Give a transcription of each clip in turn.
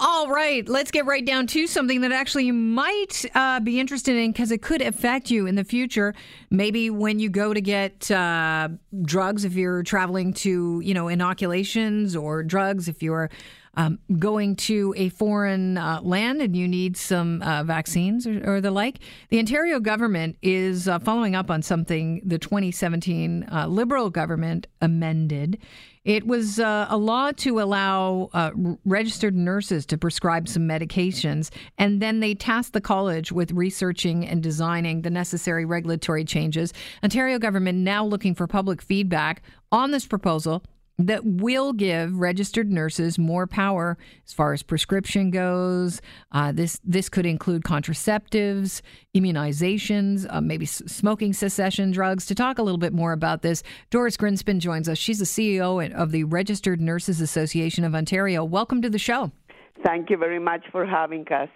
All right, let's get right down to something that actually you might uh, be interested in because it could affect you in the future. Maybe when you go to get uh, drugs, if you're traveling to, you know, inoculations or drugs, if you're um, going to a foreign uh, land and you need some uh, vaccines or, or, the like. The Ontario government is uh, following up on something the 2017 uh, Liberal government amended. It was uh, a law to allow uh, registered nurses to prescribe some medications, and then they tasked the college with researching and designing the necessary regulatory changes. Ontario government now looking for public feedback on this proposal that will give registered nurses more power as far as prescription goes. Uh, this this could include contraceptives, immunizations, uh, maybe smoking cessation drugs. To talk a little bit more about this, Doris Grinspun joins us. She's the CEO of the Registered Nurses Association of Ontario. Welcome to the show. Thank you very much for having us.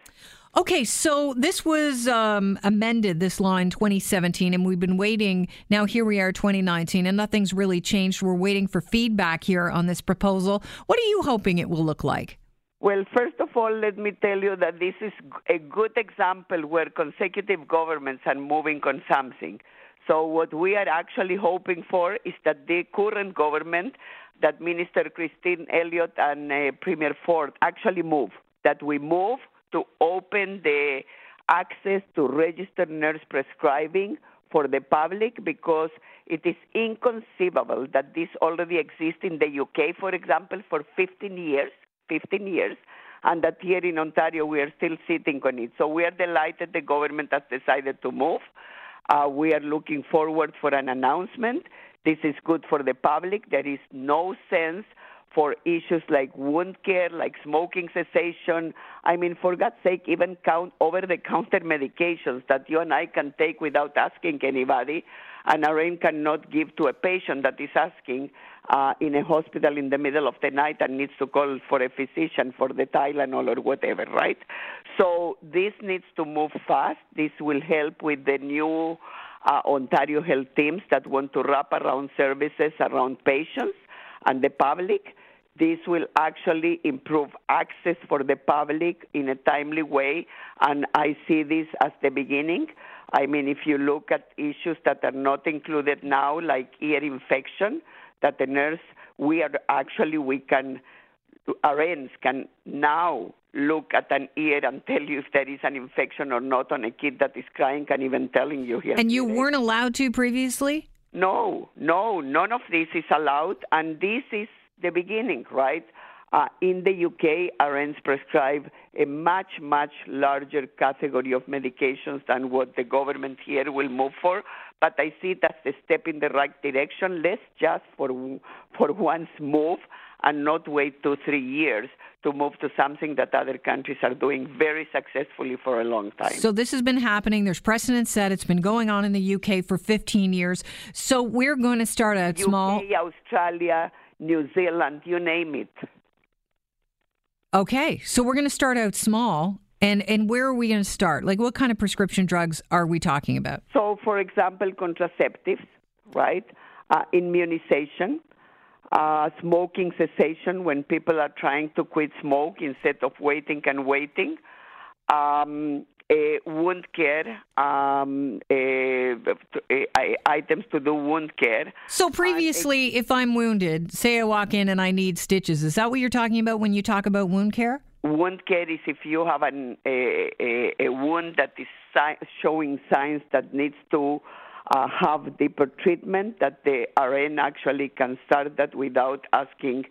Okay, so this was um, amended, this law in 2017, and we've been waiting. Now, here we are, 2019, and nothing's really changed. We're waiting for feedback here on this proposal. What are you hoping it will look like? Well, first of all, let me tell you that this is a good example where consecutive governments are moving on something. So, what we are actually hoping for is that the current government, that Minister Christine Elliott and uh, Premier Ford actually move, that we move to open the access to registered nurse prescribing for the public because it is inconceivable that this already exists in the UK, for example, for 15 years, 15 years, and that here in Ontario we are still sitting on it. So we are delighted the government has decided to move. Uh, we are looking forward for an announcement. This is good for the public. There is no sense for issues like wound care, like smoking cessation. I mean, for God's sake, even count over-the-counter medications that you and I can take without asking anybody, and RN cannot give to a patient that is asking uh, in a hospital in the middle of the night and needs to call for a physician for the Tylenol or whatever, right? So this needs to move fast. This will help with the new uh, Ontario health teams that want to wrap around services around patients and the public. This will actually improve access for the public in a timely way, and I see this as the beginning. I mean, if you look at issues that are not included now, like ear infection, that the nurse, we are actually, we can, RNs can now look at an ear and tell you if there is an infection or not on a kid that is crying and even telling you here. And you weren't allowed to previously? No, no, none of this is allowed, and this is the beginning, right? Uh, in the UK, RNs prescribe a much, much larger category of medications than what the government here will move for. But I see it as a step in the right direction. Let's just for for once move and not wait two, three years to move to something that other countries are doing very successfully for a long time. So this has been happening. There's precedent set. It's been going on in the UK for 15 years. So we're going to start out UK, small. Australia, New Zealand, you name it. Okay, so we're going to start out small. And, and where are we going to start? Like, what kind of prescription drugs are we talking about? So, for example, contraceptives, right? Uh, immunization, uh, smoking cessation when people are trying to quit smoke instead of waiting and waiting. Um, Eh, wound care um, eh, eh, items to do wound care. So previously, if I'm wounded, say I walk in and I need stitches, is that what you're talking about when you talk about wound care? Wound care is if you have an, a, a, a wound that is si- showing signs that needs to uh, have deeper treatment, that the RN actually can start that without asking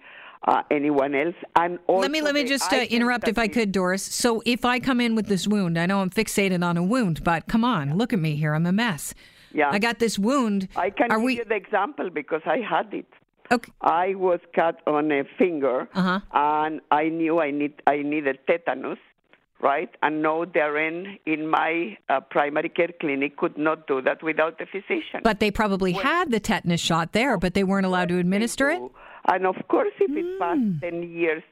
uh, anyone else. And let me let me just uh, interrupt if I could, Doris. So if I come in with this wound, I know I'm fixated on a wound, but come on, look at me here. I'm a mess. Yeah, I got this wound. I can Are give we... you the example because I had it. Okay. I was cut on a finger, uh-huh. and I knew I need I needed tetanus, right? And no RN in my uh, primary care clinic could not do that without the physician. But they probably when, had the tetanus shot there, but they weren't allowed to administer it. And of course, if mm. it passed hmm. 10 years,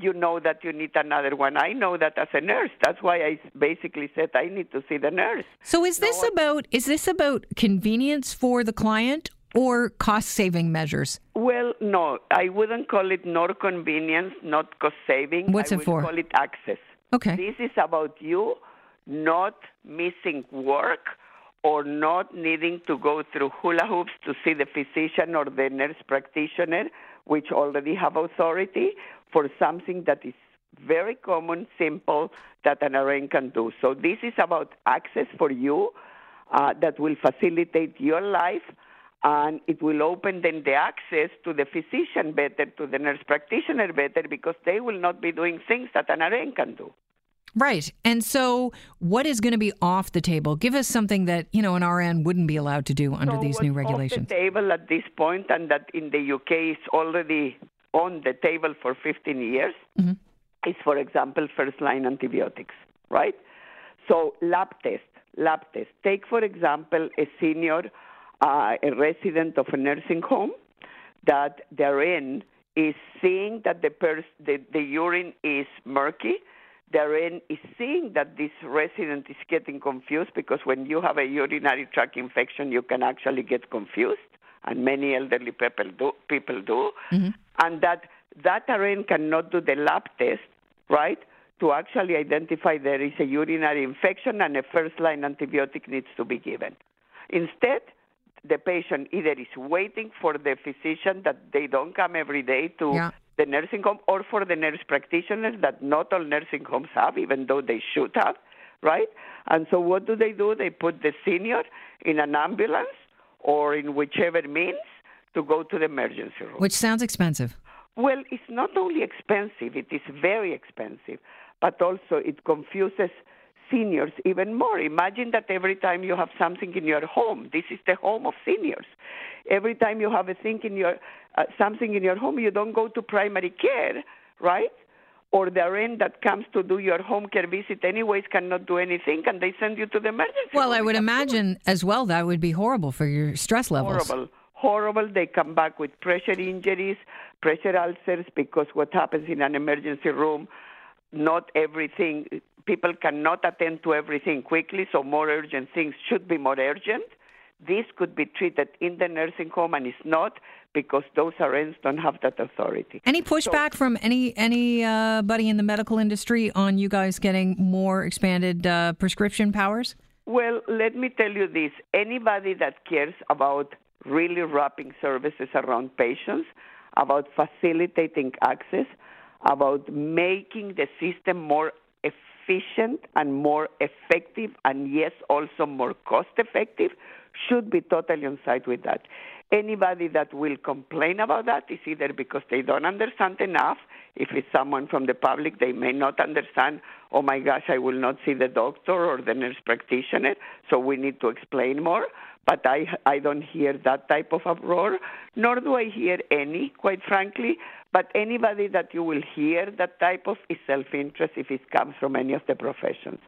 you know that you need another one. I know that as a nurse. That's why I basically said I need to see the nurse. So is this no, about is this about convenience for the client or cost saving measures? Well, no, I wouldn't call it nor convenience, not cost saving. What's I it would for? call it access. Okay. This is about you not missing work or not needing to go through hula hoops to see the physician or the nurse practitioner, which already have authority, for something that is very common, simple, that an RN can do. So this is about access for you uh, that will facilitate your life and it will open then the access to the physician better, to the nurse practitioner better, because they will not be doing things that an RN can do. Right. And so, what is going to be off the table? Give us something that, you know, an RN wouldn't be allowed to do under so these new regulations. Off the table at this point, and that in the UK is already on the table for 15 years, Mhm. is, for example, first line antibiotics, right? So, lab test, lab test. Take, for example, a senior, uh, a resident of a nursing home that they're in is seeing that the, pers- the, the urine is murky. Therein is seeing that this resident is getting confused because when you have a urinary tract infection, you can actually get confused, and many elderly people do. People do, mm-hmm. and that that RN cannot do the lab test, right, to actually identify there is a urinary infection and a first-line antibiotic needs to be given. Instead, the patient either is waiting for the physician that they don't come every day to Yeah. The nursing home or for the nurse practitioners that not all nursing homes have, even though they should have, right? And so what do they do? They put the senior in an ambulance or in whichever means to go to the emergency room. Which sounds expensive. Well, it's not only expensive, it is very expensive, but also it confuses seniors even more. Imagine that every time you have something in your home, this is the home of seniors. Every time you have a thing in your uh, something in your home, you don't go to primary care, right? Or the RN that comes to do your home care visit anyways cannot do anything, and they send you to the emergency Well. I would imagine as well that would be horrible for your stress levels. horrible horrible they come back with pressure injuries pressure ulcers because what happens in an emergency room not everything people cannot attend to everything quickly so more urgent things should be more urgent this could be treated in the nursing home and it's not because those RNs don't have that authority Any pushback from any anybody in the medical industry on you guys getting more expanded uh, prescription powers? Well, let me tell you this anybody that cares about really wrapping services around patients, about facilitating access, about making the system more efficient and more effective, and yes, also more cost effective, should be totally on side with that. Anybody that will complain about that is either because they don't understand enough. If it's someone from the public, they may not understand, oh my gosh, I will not see the doctor or the nurse practitioner, so we need to explain more. But I, I don't hear that type of uproar, nor do I hear any, quite frankly. But anybody that you will hear that type of is self interest if it comes from any of the professions.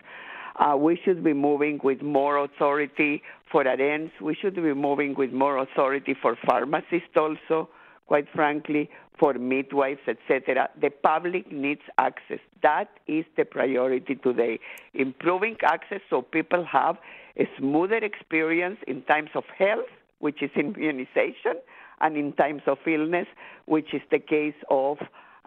Uh, we should be moving with more authority for RNs. We should be moving with more authority for pharmacists also, quite frankly, for midwives, etc. The public needs access. That is the priority today. Improving access so people have a smoother experience in times of health, which is immunization, and in times of illness, which is the case of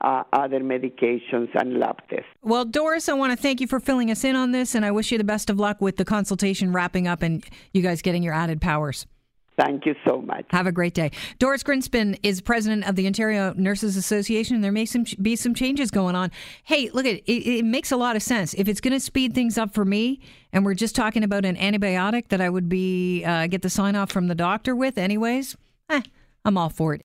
uh, other medications and lab tests. Well, Doris, I want to thank you for filling us in on this, and I wish you the best of luck with the consultation wrapping up and you guys getting your added powers. Thank you so much. Have a great day. Doris Grinspun is president of the Ontario Nurses Association, there may some, be some changes going on. Hey, look, at it, it makes a lot of sense. If it's going to speed things up for me, and we're just talking about an antibiotic that I would be uh, get the sign off from the doctor with, anyways, eh, I'm all for it.